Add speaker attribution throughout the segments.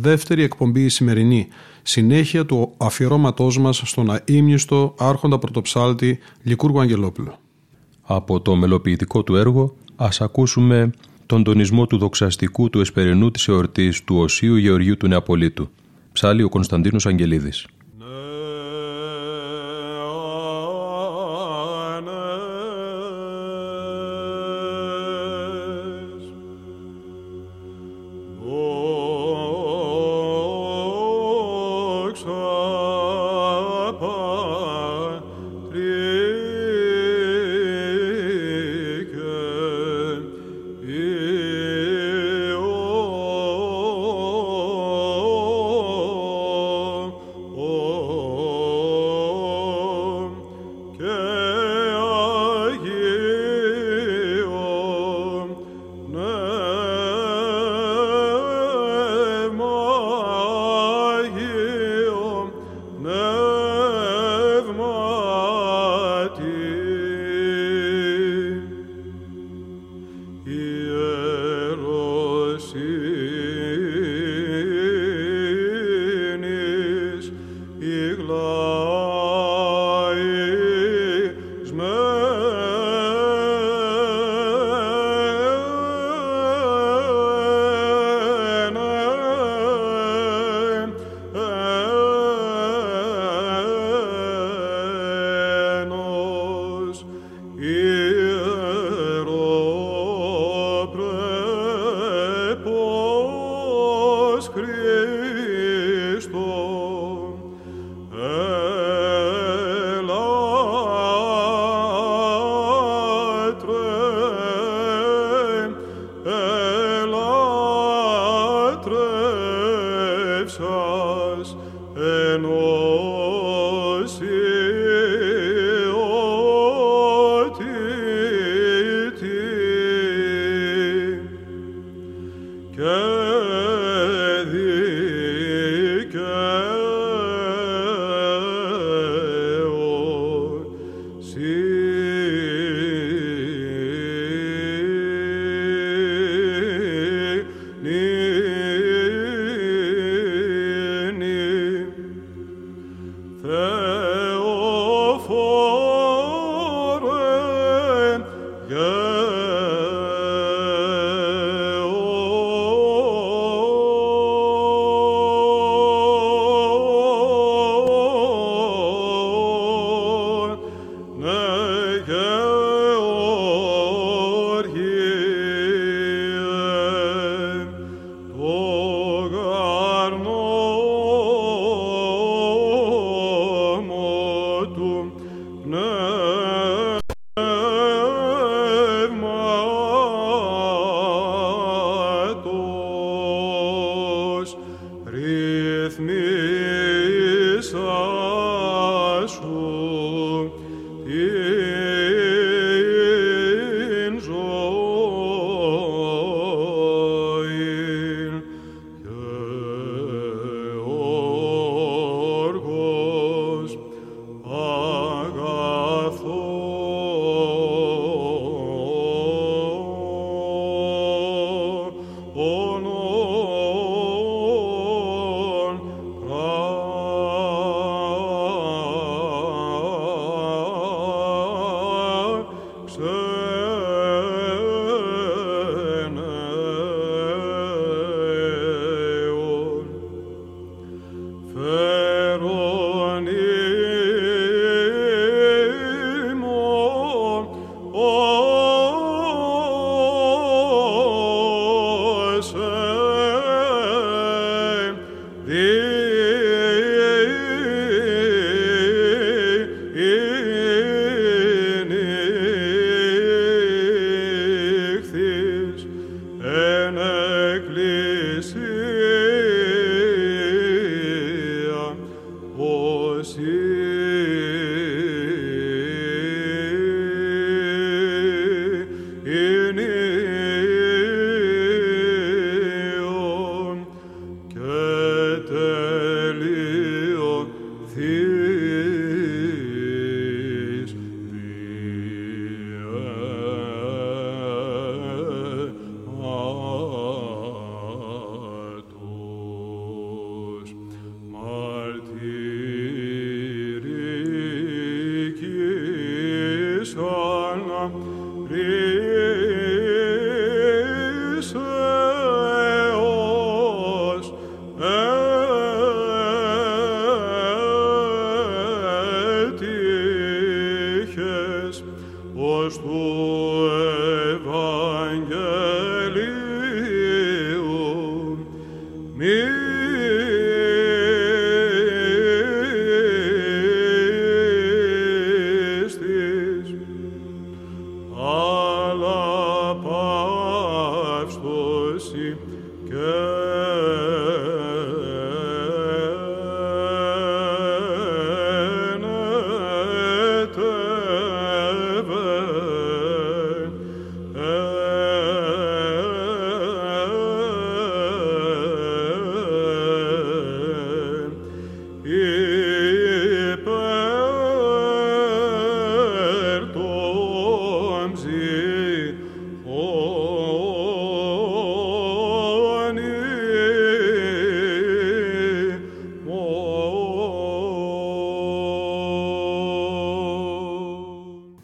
Speaker 1: δεύτερη εκπομπή η σημερινή, συνέχεια του αφιερώματός μας στον αείμνηστο άρχοντα πρωτοψάλτη Λικούργου Αγγελόπουλο.
Speaker 2: Από το μελοποιητικό του έργο ας ακούσουμε τον τονισμό του δοξαστικού του εσπερινού της εορτής του Οσίου Γεωργίου του Νεαπολίτου. Ψάλει ο Κωνσταντίνος Αγγελίδης.
Speaker 3: Amen.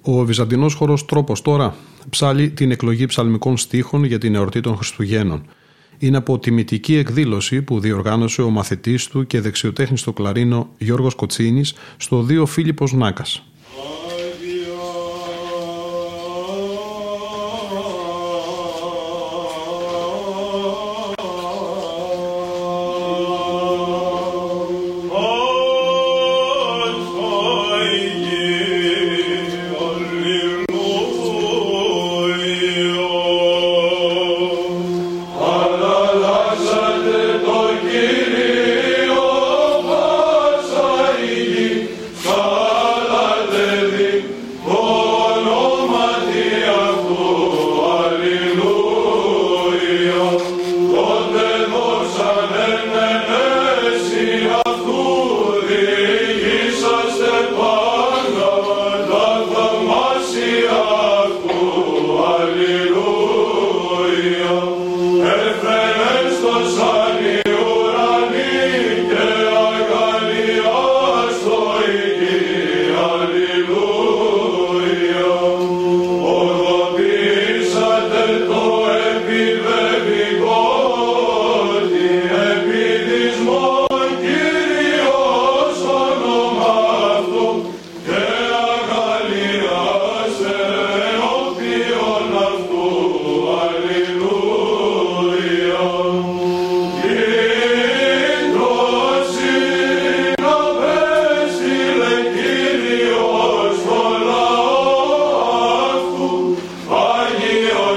Speaker 3: Ο βυζαντινός χώρο τρόπος τώρα ψάλει την εκλογή ψαλμικών στίχων για την εορτή των Χριστουγέννων. Είναι από τιμητική εκδήλωση που διοργάνωσε ο μαθητής του και δεξιοτέχνης στο κλαρίνο Γιώργος Κοτσίνης στο Δίο Φίλιππος Νάκας.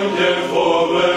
Speaker 3: wonderful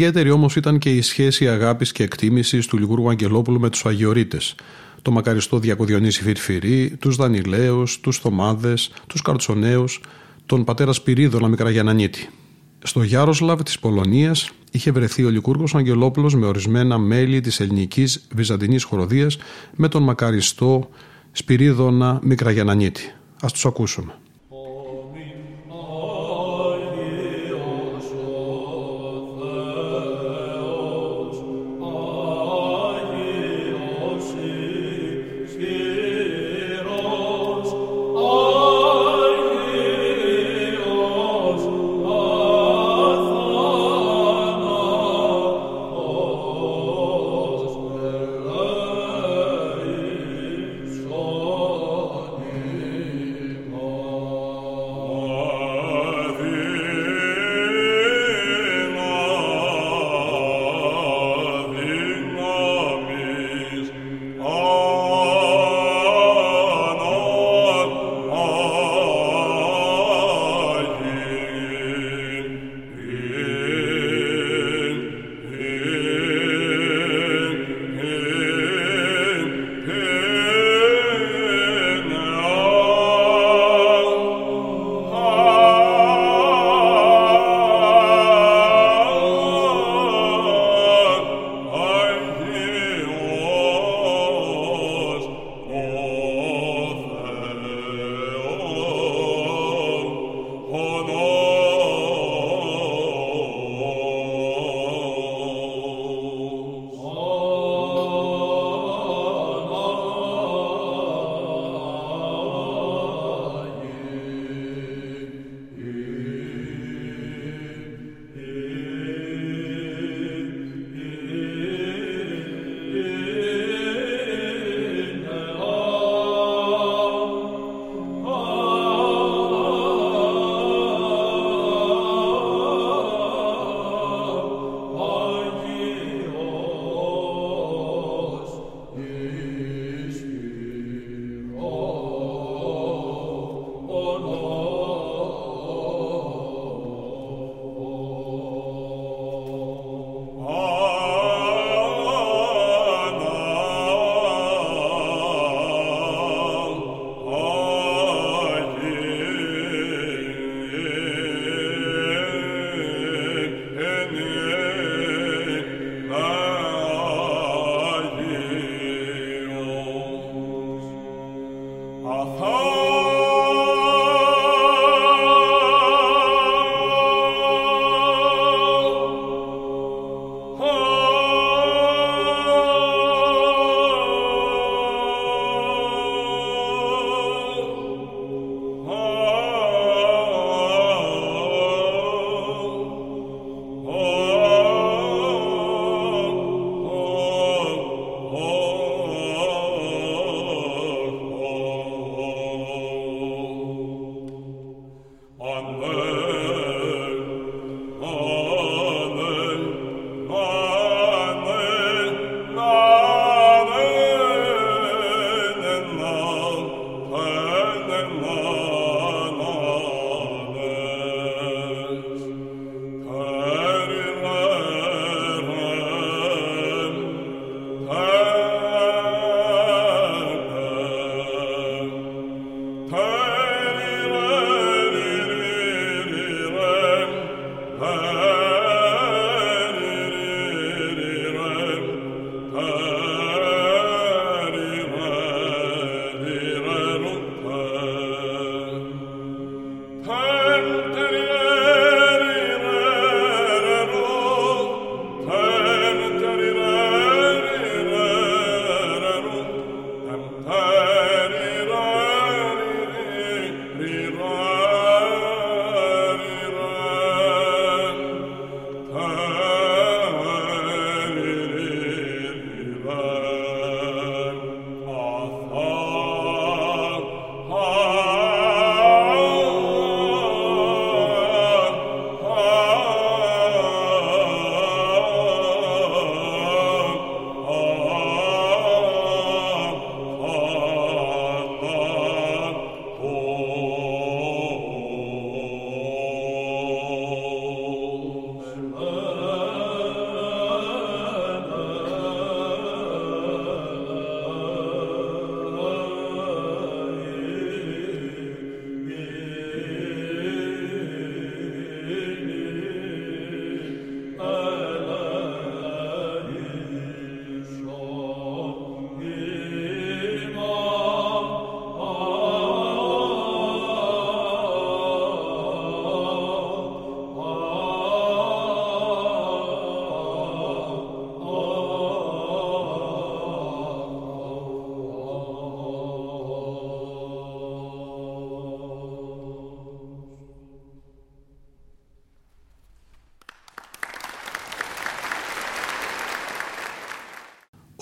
Speaker 3: Ιδιαίτερη όμως ήταν και η σχέση αγάπης και εκτίμησης του Λιγούργου Αγγελόπουλου με τους Αγιορείτες, το μακαριστό Διακοδιονύση Φιρφυρή, τους Δανιλαίου, τους Θωμάδες, τους Καρτσονέους, τον πατέρα Σπυρίδωνα Μικραγιανανίτη. Στο Γιάροσλαβ της Πολωνίας είχε βρεθεί ο Λικούργο Αγγελόπουλος με ορισμένα μέλη της ελληνικής βυζαντινής χοροδίας με τον μακαριστό Σπυρίδωνα Μικραγιανανίτη. Α τους ακούσουμε.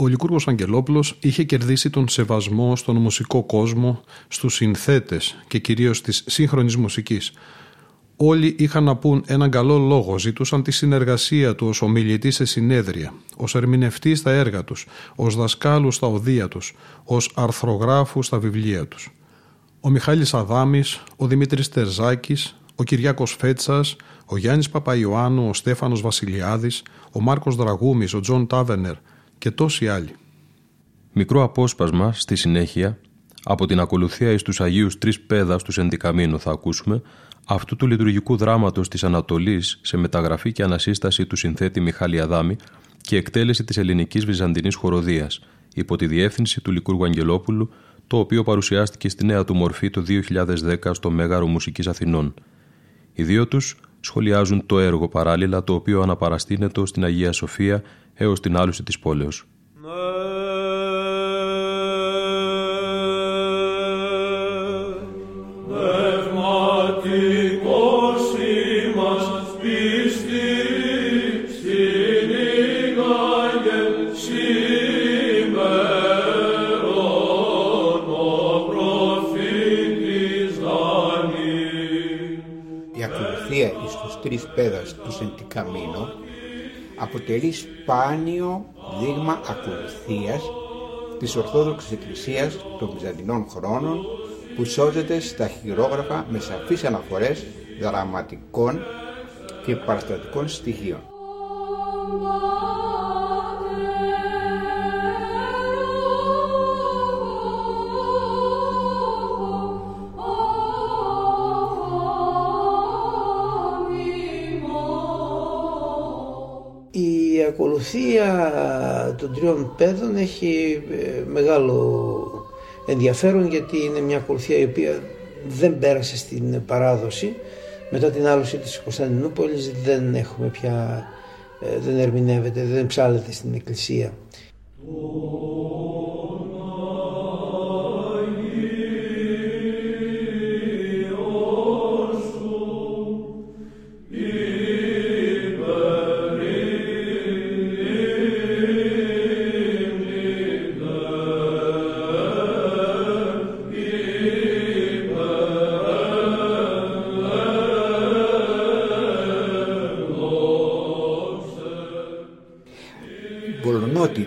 Speaker 1: Ο Λικούργος Αγγελόπουλος είχε κερδίσει τον σεβασμό στον μουσικό κόσμο, στους συνθέτες και κυρίως της σύγχρονης μουσικής. Όλοι είχαν να πούν έναν καλό λόγο, ζητούσαν τη συνεργασία του ως ομιλητή σε συνέδρια, ως ερμηνευτή στα έργα τους, ως δασκάλους στα οδεία τους, ως αρθρογράφους στα βιβλία τους. Ο Μιχάλης Αδάμης, ο Δημήτρης Τερζάκης, ο Κυριάκος Φέτσας, ο Γιάννης Παπαϊωάννου, ο Στέφανος Βασιλιάδης, ο Μάρκος Δραγούμης, ο Τζον Τάβενερ και τόσοι άλλοι.
Speaker 2: Μικρό απόσπασμα στη συνέχεια από την ακολουθία εις τους Αγίους Τρεις Παίδας τους εν τη Καμίνω θα ακούσουμε αυτού του λειτουργικού δράματος της Ανατολής σε μεταγραφή και ανασύσταση του συνθέτη Μιχάλη Αδάμη και εκτέλεση της ελληνικής βυζαντινής χορωδίας υπό τη διεύθυνση του Λυκούργου Αγγελόπουλου το οποίο παρουσιάστηκε στη νέα του μορφή το 2010 στο Μέγαρο Μουσικής Αθηνών. Οι δύο τους σχολιάζουν το έργο παράλληλα το οποίο αναπαραστείνεται στην Αγία Σοφία έως την άλωση της πόλεως.
Speaker 4: Τρεις πέδας του Σεντικαμίνο αποτελεί σπάνιο δείγμα ακολουθίας της Ορθόδοξης Εκκλησίας των Βυζαντινών χρόνων που σώζεται στα χειρόγραφα με σαφείς αναφορές δραματικών και παραστατικών στοιχείων.
Speaker 5: Των τριών παιδών έχει ε, μεγάλο ενδιαφέρον γιατί είναι μια ακολουθία η οποία δεν πέρασε στην παράδοση μετά την άλωση της Κωνσταντινούπολης δεν έχουμε πια ε, δεν ερμηνεύεται, δεν ψάλεται στην εκκλησία.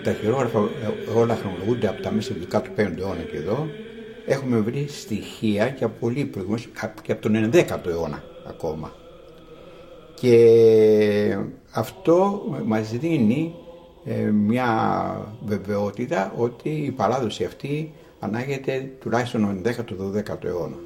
Speaker 4: Τα χειρόγραφα όλα χρονολογούνται από τα μέσα του 15ου αιώνα και εδώ, έχουμε βρει στοιχεία και από πολύ προηγούμενους, και από τον 11ο αιώνα ακόμα. Και αυτό μας δίνει ε, μια βεβαιότητα ότι η παράδοση αυτή ανάγεται τουλάχιστον τον 11ο-12ο αιώνα.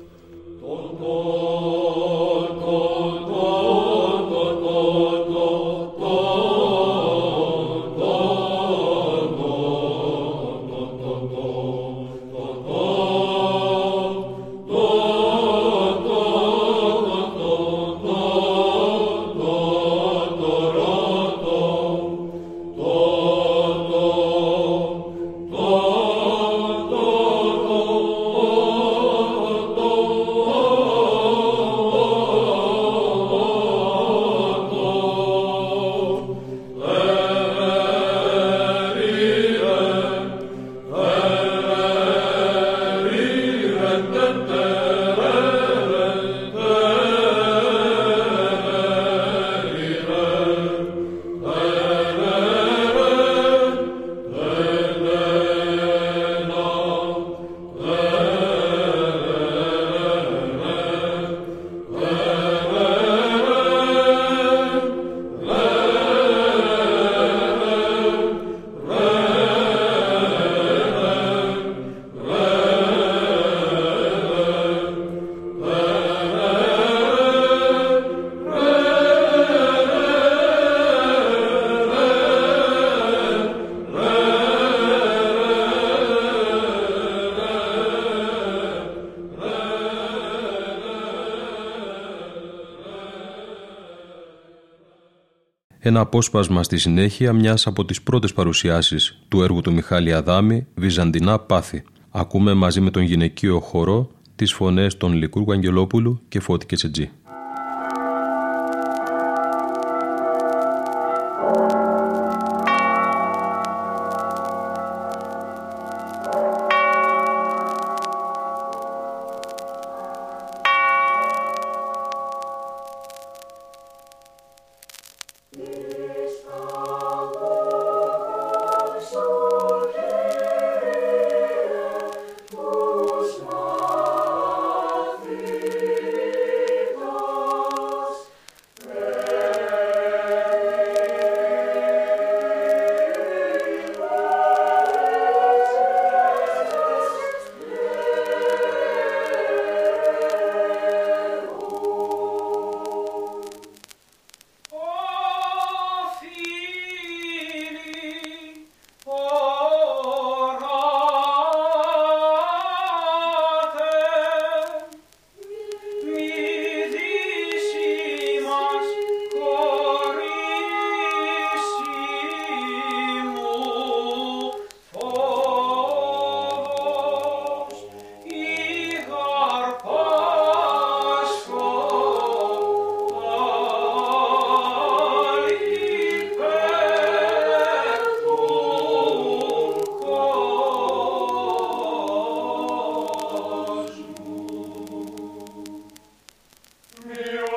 Speaker 2: Ένα απόσπασμα στη συνέχεια μιας από τις πρώτες παρουσιάσεις του έργου του Μιχάλη Αδάμη «Βυζαντινά πάθη». Ακούμε μαζί με τον γυναικείο χορό τις φωνές των Λικούργου Αγγελόπουλου και Φώτη Κετσετζή.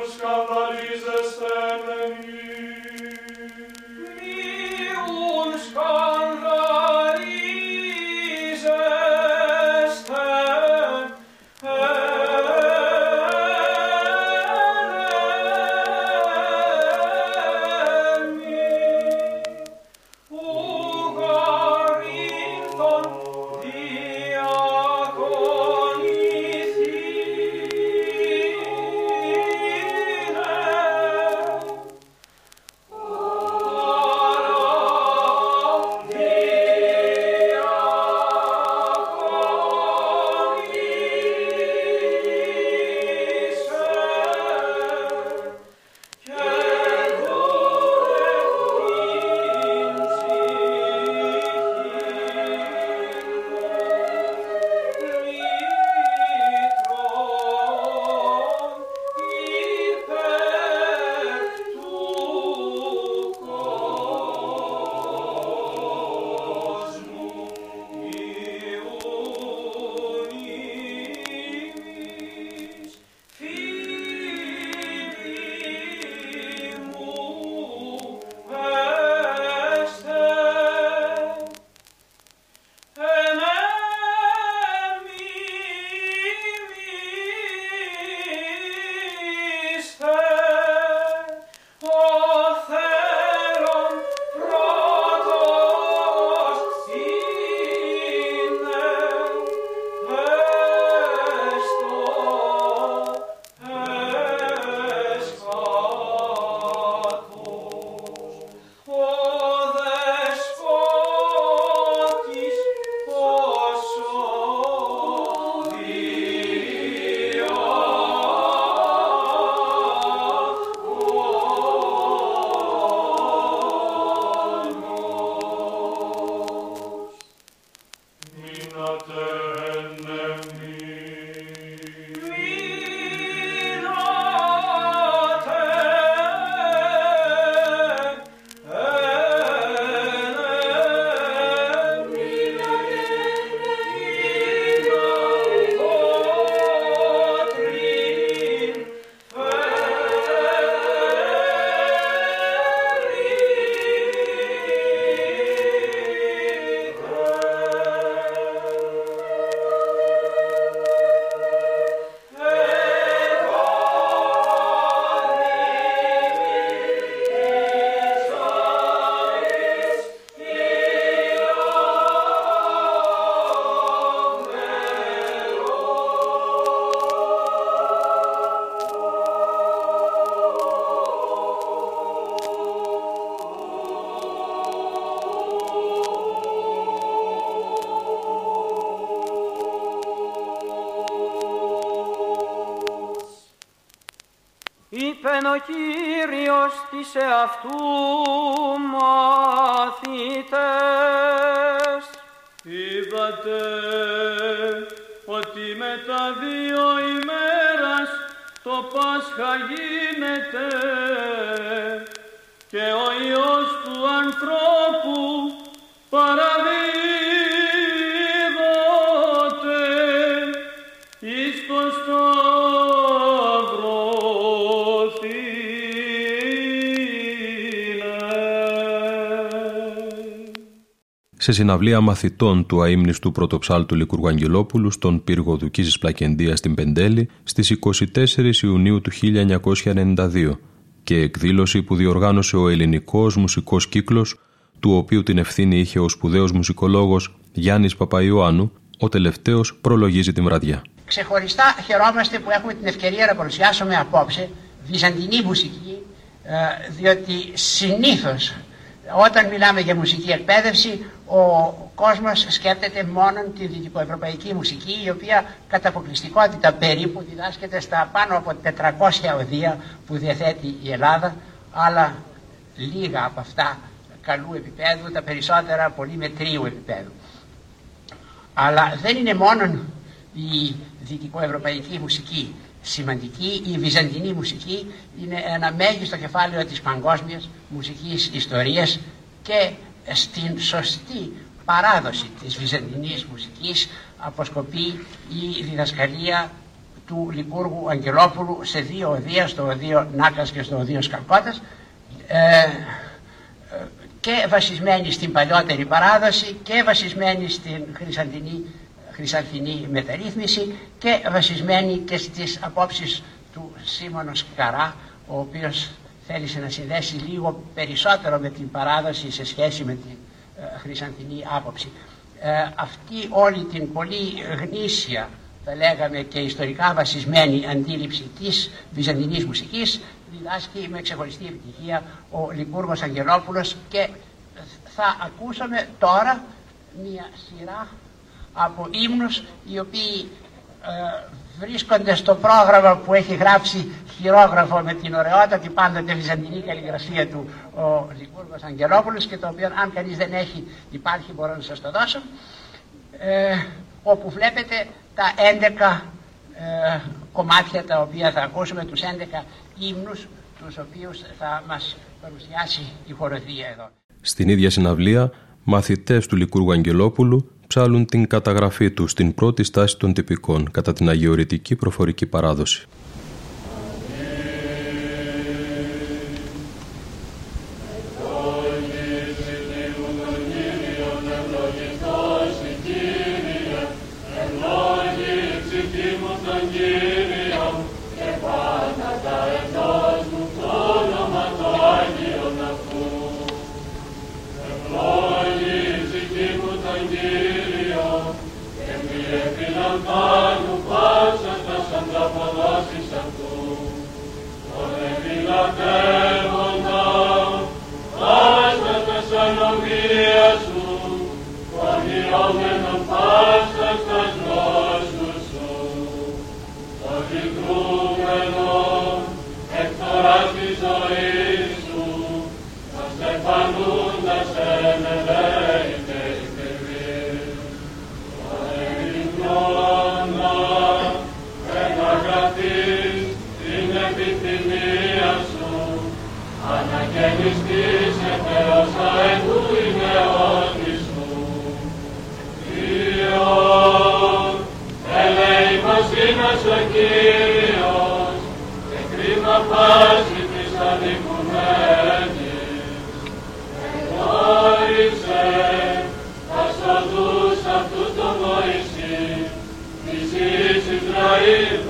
Speaker 6: Krishna, Lord Jesus. Κύριος
Speaker 2: σε συναυλία μαθητών του αείμνηστου πρωτοψάλτου Λικούργου Αγγελόπουλου στον πύργο του Κίζης Πλακεντίας στην Πεντέλη στις 24 Ιουνίου του 1992 και εκδήλωση που διοργάνωσε ο ελληνικός μουσικός κύκλος του οποίου την ευθύνη είχε ο σπουδαίος μουσικολόγος Γιάννης Παπαϊωάννου, ο τελευταίος προλογίζει την βραδιά.
Speaker 7: Ξεχωριστά χαιρόμαστε που έχουμε την ευκαιρία να παρουσιάσουμε απόψε βυζαντινή μουσική, ε, διότι συνήθως όταν μιλάμε για μουσική εκπαίδευση, ο κόσμος σκέπτεται μόνο τη δυτικοευρωπαϊκή μουσική, η οποία κατά αποκλειστικότητα περίπου διδάσκεται στα πάνω από 400 οδεία που διαθέτει η Ελλάδα, αλλά λίγα από αυτά καλού επίπεδου, τα περισσότερα πολύ μετρίου επίπεδου. Αλλά δεν είναι μόνο η δυτικοευρωπαϊκή μουσική σημαντική, η βυζαντινή μουσική είναι ένα μέγιστο κεφάλαιο της παγκόσμιας μουσικής ιστορίας και στην σωστή παράδοση της βυζαντινής μουσικής αποσκοπεί η διδασκαλία του Λικούργου Αγγελόπουλου σε δύο οδεία, στο οδείο Νάκας και στο οδείο Σκαλκώτας ε, και βασισμένη στην παλιότερη παράδοση και βασισμένη στην χρυσαντινή χρυσαλθινή μεταρρύθμιση και βασισμένη και στις απόψεις του Σίμωνος Σκαρά, ο οποίος θέλησε να συνδέσει λίγο περισσότερο με την παράδοση σε σχέση με την ε, χρυσανθινή άποψη. Ε, αυτή όλη την πολύ γνήσια, θα λέγαμε και ιστορικά βασισμένη αντίληψη της βυζαντινής μουσικής διδάσκει με ξεχωριστή επιτυχία ο Λικούργος Αγγελόπουλος και θα ακούσαμε τώρα μια σειρά από ύμνους οι οποίοι ε, βρίσκονται στο πρόγραμμα που έχει γράψει χειρόγραφο με την ωραιότατη πάντοτε βυζαντινή καλλιγραφία του ο Λικούργος Αγγελόπουλος και το οποίο αν κανείς δεν έχει υπάρχει μπορώ να σας το δώσω ε, όπου βλέπετε τα 11 ε, κομμάτια τα οποία θα ακούσουμε τους 11 ύμνους τους οποίους θα μας παρουσιάσει η χοροδία εδώ.
Speaker 2: Στην ίδια συναυλία μαθητές του Λικούργου Αγγελόπουλου ψάλουν την καταγραφή τους στην πρώτη στάση των τυπικών κατά την αγιορητική προφορική παράδοση.
Speaker 6: Σε πέρα, ωραία μου, είμαι αιώνα μου. Ποιό, Ελέη, μας ήρθε σε ποιό, Εκλίφα, φάση, πιστά, με τα σαν του σαν το μοίστη, Και σ' είστε traído,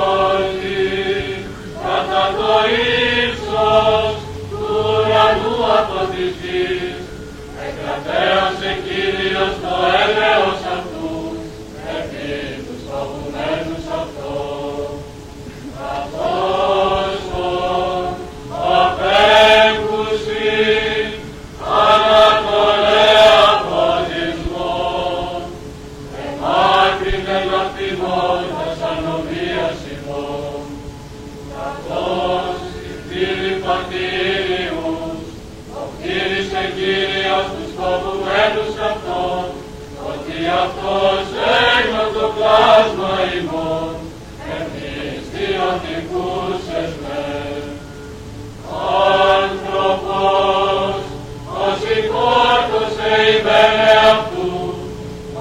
Speaker 6: Όταν το του ουρανού από τη Κύριος το έλεος αυτού. έτους αυτόν, ότι αυτός έγνω το πλάσμα ημών, εμείς διαδικούς εσμέ. Άνθρωπος, ως υπόρτος εημένε αυτού,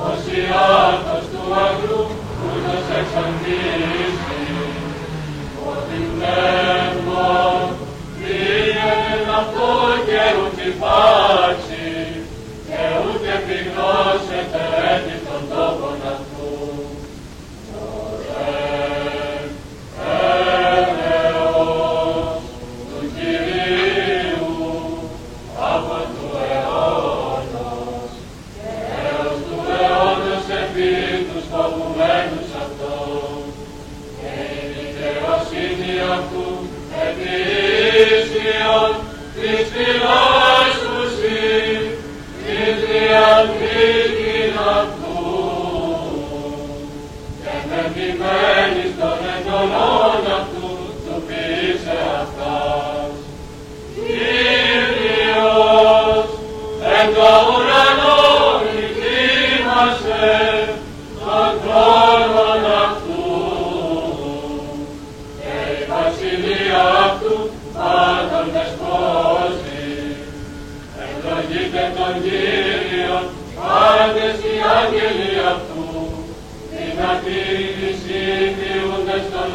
Speaker 6: ως ιάτος του αγρού, που τος εξαντήσει, ότι πνεύμα, πήγαινε αυτό καιρού τη πάξη, Doce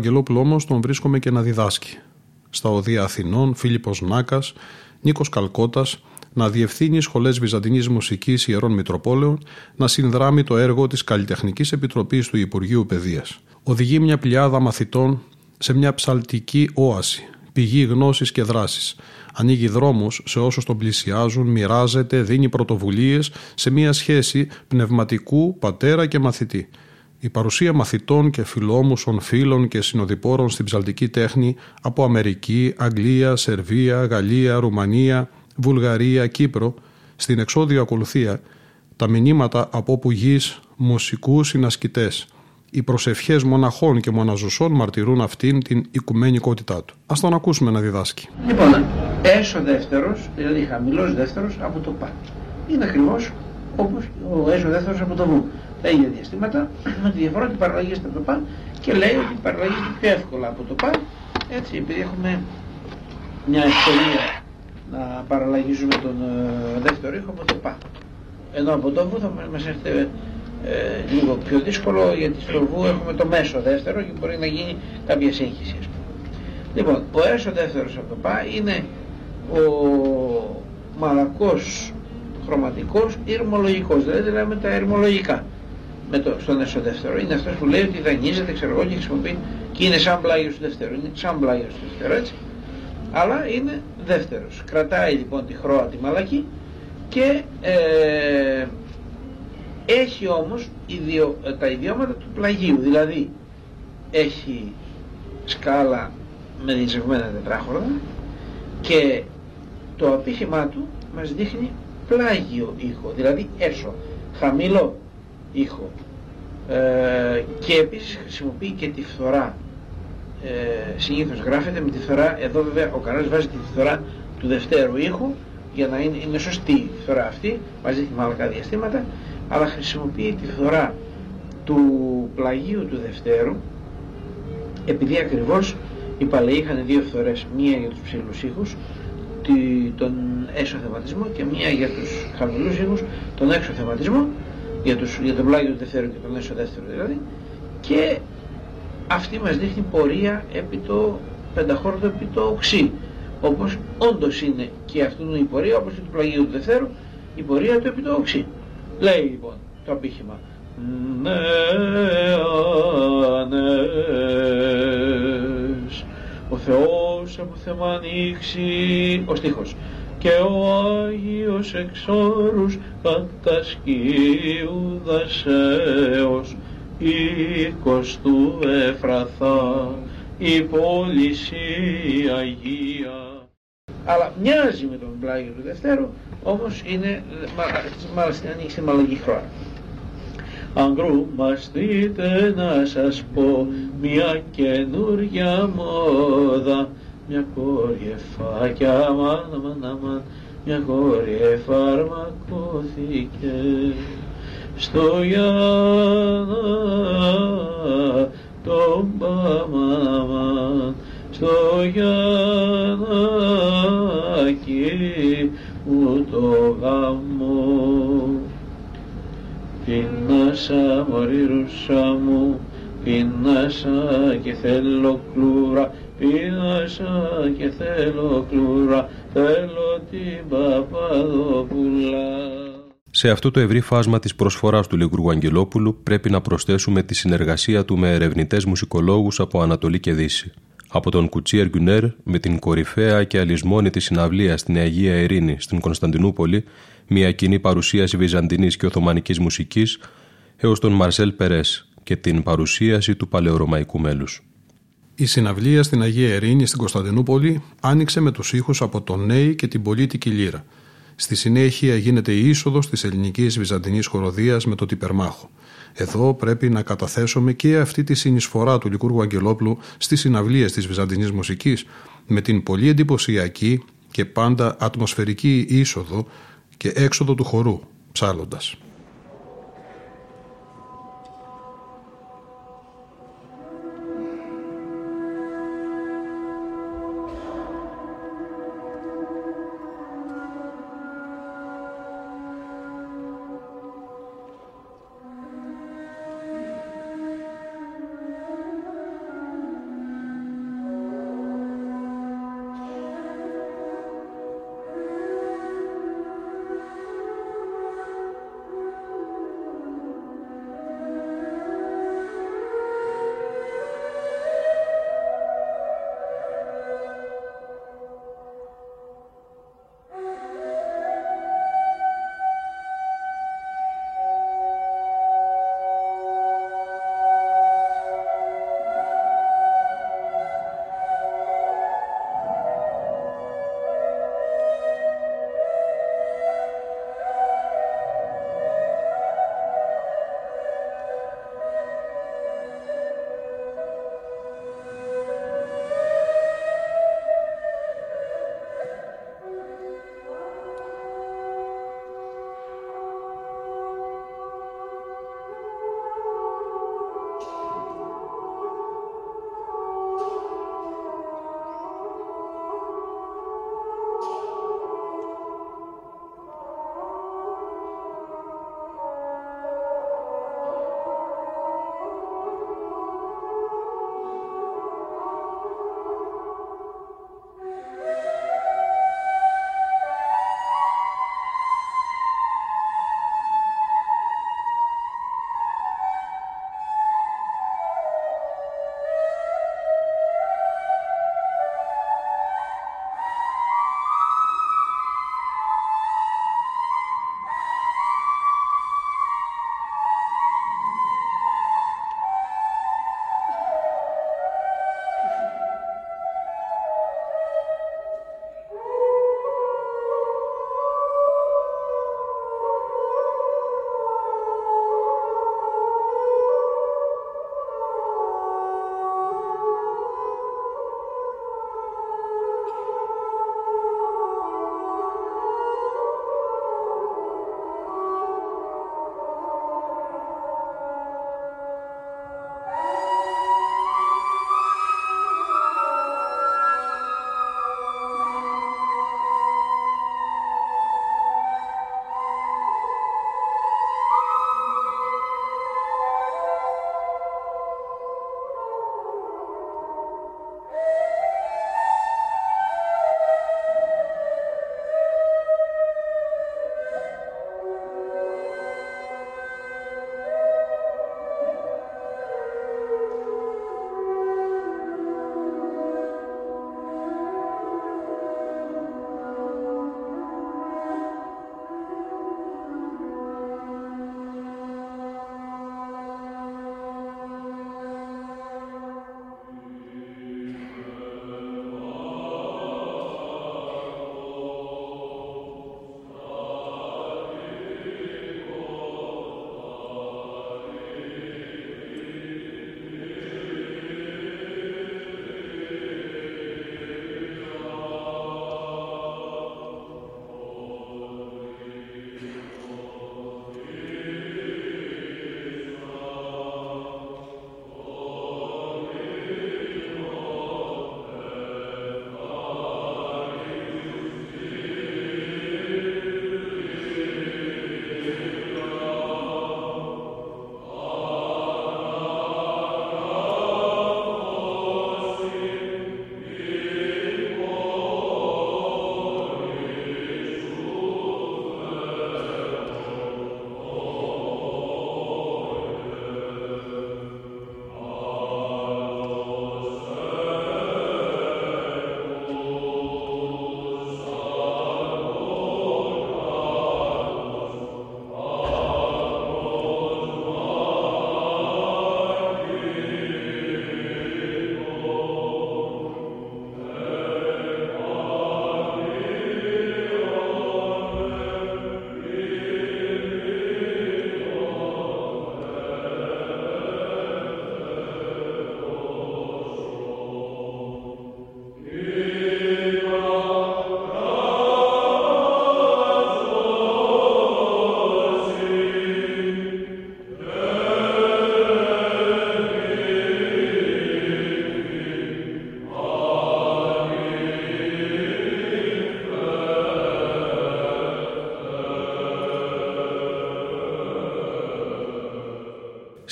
Speaker 6: Αγγελόπουλο όμως τον βρίσκομαι και να διδάσκει. Στα Οδεία Αθηνών, Φίλιππος Νάκας, Νίκος Καλκότας, να διευθύνει σχολές Βυζαντινής Μουσικής Ιερών Μητροπόλεων, να συνδράμει το έργο της Καλλιτεχνικής Επιτροπής του Υπουργείου Παιδείας. Οδηγεί μια πλειάδα μαθητών σε μια ψαλτική όαση, πηγή γνώσης και δράσης. Ανοίγει δρόμους σε όσους τον πλησιάζουν, μοιράζεται, δίνει πρωτοβουλίες σε μια σχέση πνευματικού πατέρα και μαθητή. Η παρουσία μαθητών και φιλόμουσων φίλων και συνοδοιπόρων στην ψαλτική τέχνη από Αμερική, Αγγλία, Σερβία, Γαλλία, Ρουμανία, Βουλγαρία, Κύπρο, στην εξώδιο ακολουθία, τα μηνύματα από όπου γης, μουσικούς συνασκητές, οι προσευχές μοναχών και μοναζουσών μαρτυρούν αυτήν την οικουμένικότητά του. Ας τον ακούσουμε να διδάσκει.
Speaker 8: Λοιπόν, έσω δεύτερος, δηλαδή χαμηλός δεύτερος από το πα. Είναι ακριβώς όπως ο έσω δεύτερος από το βου τα ίδια διαστήματα, με τη διαφορά ότι παραλλαγίζεται από το παν και λέει ότι παραλλαγίζεται πιο εύκολα από το παν, έτσι επειδή έχουμε μια ευκολία να παραλλαγίζουμε τον ε, δεύτερο ήχο από το παν. Ενώ από το βου θα μας έρθει ε, λίγο πιο δύσκολο γιατί στο βου έχουμε το μέσο δεύτερο και μπορεί να γίνει κάποια σύγχυση. Λοιπόν, ο έσω δεύτερος από το πά είναι ο μαλακός χρωματικός ηρμολογικός, δηλαδή λέμε τα ηρμολογικά με το, στον έσω δεύτερο. Είναι αυτός που λέει ότι δανείζεται, ξέρω εγώ, και χρησιμοποιεί και είναι σαν πλάγιος του δεύτερου. Είναι σαν πλάγιος του δεύτερου, έτσι. Αλλά είναι δεύτερος. Κρατάει λοιπόν τη χρώα τη μαλακή και ε, έχει όμως ιδιο, τα ιδιώματα του πλαγίου. Δηλαδή έχει σκάλα με διεζευμένα τετράχρονα και το απήχημά του μας δείχνει πλάγιο ήχο, δηλαδή έσω, χαμηλό ήχο. Ε, και επίσης χρησιμοποιεί και τη φθορά. Ε, συνήθως γράφεται με τη φθορά εδώ βέβαια ο κανένας βάζει τη φθορά του δευτέρου ήχου για να είναι, είναι σωστή η φθορά αυτή μαζί με άλλα διαστήματα αλλά χρησιμοποιεί τη φθορά του πλαγίου του δευτέρου επειδή ακριβώς οι παλαιοί είχαν δύο φθορές μία για τους ψηλούς ήχους τον έσω θεματισμό και μία για τους χαμηλούς ήχους τον έξω θεματισμό για, τους, για τον πλάγιο του δευτέρου και τον έσω δεύτερο δηλαδή. Και αυτή μας δείχνει πορεία επί το πενταχώρωτο επί το οξύ. Όπως όντως είναι και αυτού η πορεία όπως και του πλαγίου του δευτέρου η πορεία του επί το οξύ. Λέει λοιπόν το απήχημα. Ναι, ο Θεός από θέμα ανοίξει ο στίχος και ο Άγιος εξόρους κατασκίου δασέως. Οίκος του Εφραθά η πόλη Αγία. Αλλά μοιάζει με τον πλάγιο του Δευτέρου όμως είναι μάλιστα ανοίξει στη μαλλαγή χρόνο αν κρούμαστείτε να σας πω μια καινούρια μόδα μια κόρη εφάκια αμάν αμάν αμάν μια κόρη εφαρμακώθηκε στο Γιάννα τον Παμαμάν στο Γιάννακι μου το γάμο. Πεινάσα μωρήρουσα μου πεινάσα και θέλω κλούρα πεινάσα και θέλω κλούρα θέλω την Παπαδοπούλα
Speaker 2: σε αυτό το ευρύ φάσμα της προσφοράς του Λικούργου Αγγελόπουλου πρέπει να προσθέσουμε τη συνεργασία του με ερευνητές μουσικολόγους από Ανατολή και Δύση. Από τον Κουτσίερ Γκουνέρ με την κορυφαία και αλυσμόνητη συναυλία στην Αγία Ειρήνη στην Κωνσταντινούπολη, μια κοινή παρουσίαση βυζαντινής και οθωμανικής μουσικής, έως τον Μαρσέλ Περές και την παρουσίαση του παλαιορωμαϊκού μέλους.
Speaker 1: Η συναυλία στην Αγία Ειρήνη στην Κωνσταντινούπολη άνοιξε με τους ήχους από τον Νέη και την πολίτικη λύρα – Στη συνέχεια γίνεται η είσοδος της ελληνικής βυζαντινής χοροδίας με το τυπερμάχο. Εδώ πρέπει να καταθέσουμε και αυτή τη συνεισφορά του Λικούργου Αγγελόπουλου στις συναυλίες της βυζαντινής μουσικής με την πολύ εντυπωσιακή και πάντα ατμοσφαιρική είσοδο και έξοδο του χορού, ψάλλοντας.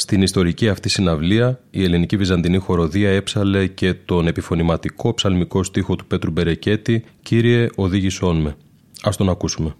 Speaker 2: Στην ιστορική αυτή συναυλία η ελληνική βυζαντινή χοροδία έψαλε και τον επιφωνηματικό ψαλμικό στίχο του Πέτρου Μπερεκέτη «Κύριε οδήγησόν με». Ας τον ακούσουμε.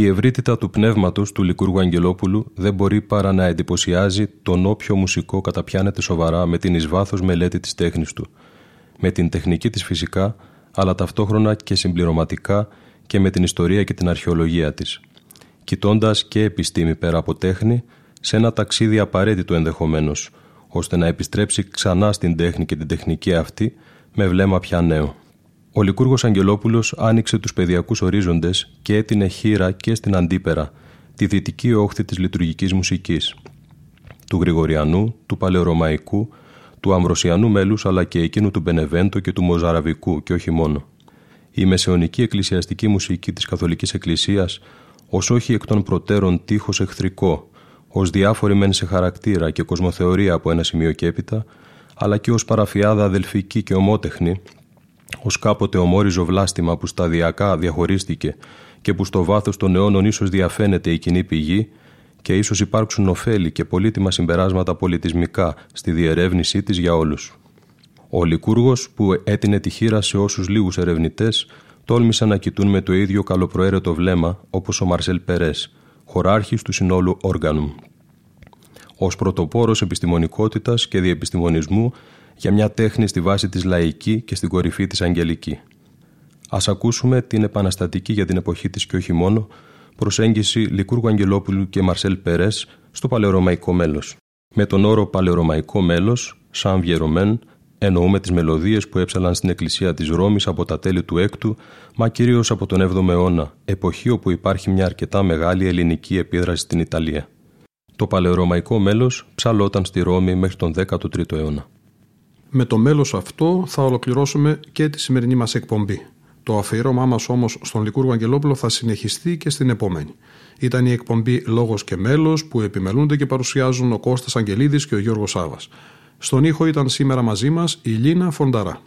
Speaker 2: Η ευρύτητα του πνεύματος του Λικούργου Αγγελόπουλου δεν μπορεί παρά να εντυπωσιάζει τον όποιο μουσικό καταπιάνεται σοβαρά με την εις μελέτη της τέχνης του. Με την τεχνική της φυσικά, αλλά ταυτόχρονα και συμπληρωματικά και με την ιστορία και την αρχαιολογία της. Κοιτώντας και επιστήμη πέρα από τέχνη, σε ένα ταξίδι απαραίτητο ενδεχομένως, ώστε να επιστρέψει ξανά στην τέχνη και την τεχνική αυτή με βλέμμα πια νέο. Ο Λικούργο Αγγελόπουλος άνοιξε τους παιδιακούς ορίζοντες και έτεινε χείρα και στην αντίπερα, τη δυτική όχθη της λειτουργικής μουσικής. Του Γρηγοριανού, του Παλαιορωμαϊκού, του Αμβροσιανού μέλους αλλά και εκείνου του Μπενεβέντο και του Μοζαραβικού και όχι μόνο. Η μεσαιωνική εκκλησιαστική μουσική της Καθολικής Εκκλησίας, ως όχι εκ των προτέρων τείχος εχθρικό, ως διάφορη μεν σε χαρακτήρα και κοσμοθεωρία από ένα σημείο και έπειτα, αλλά και ως παραφιάδα αδελφική και ομότεχνη, ως κάποτε ομόριζο βλάστημα που σταδιακά διαχωρίστηκε και που στο βάθος των αιώνων ίσως διαφαίνεται η κοινή πηγή και ίσως υπάρξουν ωφέλη και πολύτιμα συμπεράσματα πολιτισμικά στη διερεύνησή της για όλους. Ο Λικούργος που έτεινε τη χείρα σε όσους λίγους ερευνητές τόλμησαν να κοιτούν με το ίδιο καλοπροαίρετο βλέμμα όπως ο Μαρσέλ Περές, χωράρχης του συνόλου Όργανου. Ως πρωτοπόρος επιστημονικότητας και διεπιστημονισμού για μια τέχνη στη βάση της λαϊκή και στην κορυφή της αγγελική. Ας ακούσουμε την επαναστατική για την εποχή της και όχι μόνο προσέγγιση Λικούργου Αγγελόπουλου και Μαρσέλ Περές στο παλαιορωμαϊκό μέλος. Με τον όρο παλαιορωμαϊκό μέλος, σαν βιερωμέν, Εννοούμε τις μελωδίες που έψαλαν στην εκκλησία της Ρώμης από τα τέλη του 6ου, μα κυρίως από τον 7ο αιώνα, εποχή όπου υπάρχει μια αρκετά μεγάλη ελληνική επίδραση στην Ιταλία. Το παλαιορωμαϊκό μέλος ψαλόταν στη Ρώμη μέχρι τον 13ο αιώνα.
Speaker 1: Με το μέλος αυτό θα ολοκληρώσουμε και τη σημερινή μας εκπομπή. Το αφιέρωμά μας όμως στον Λικούργο Αγγελόπουλο θα συνεχιστεί και στην επόμενη. Ήταν η εκπομπή Λόγος και Μέλος που επιμελούνται και παρουσιάζουν ο Κώστας Αγγελίδης και ο Γιώργος Σάβας. Στον ήχο ήταν σήμερα μαζί μας η Λίνα Φονταρά.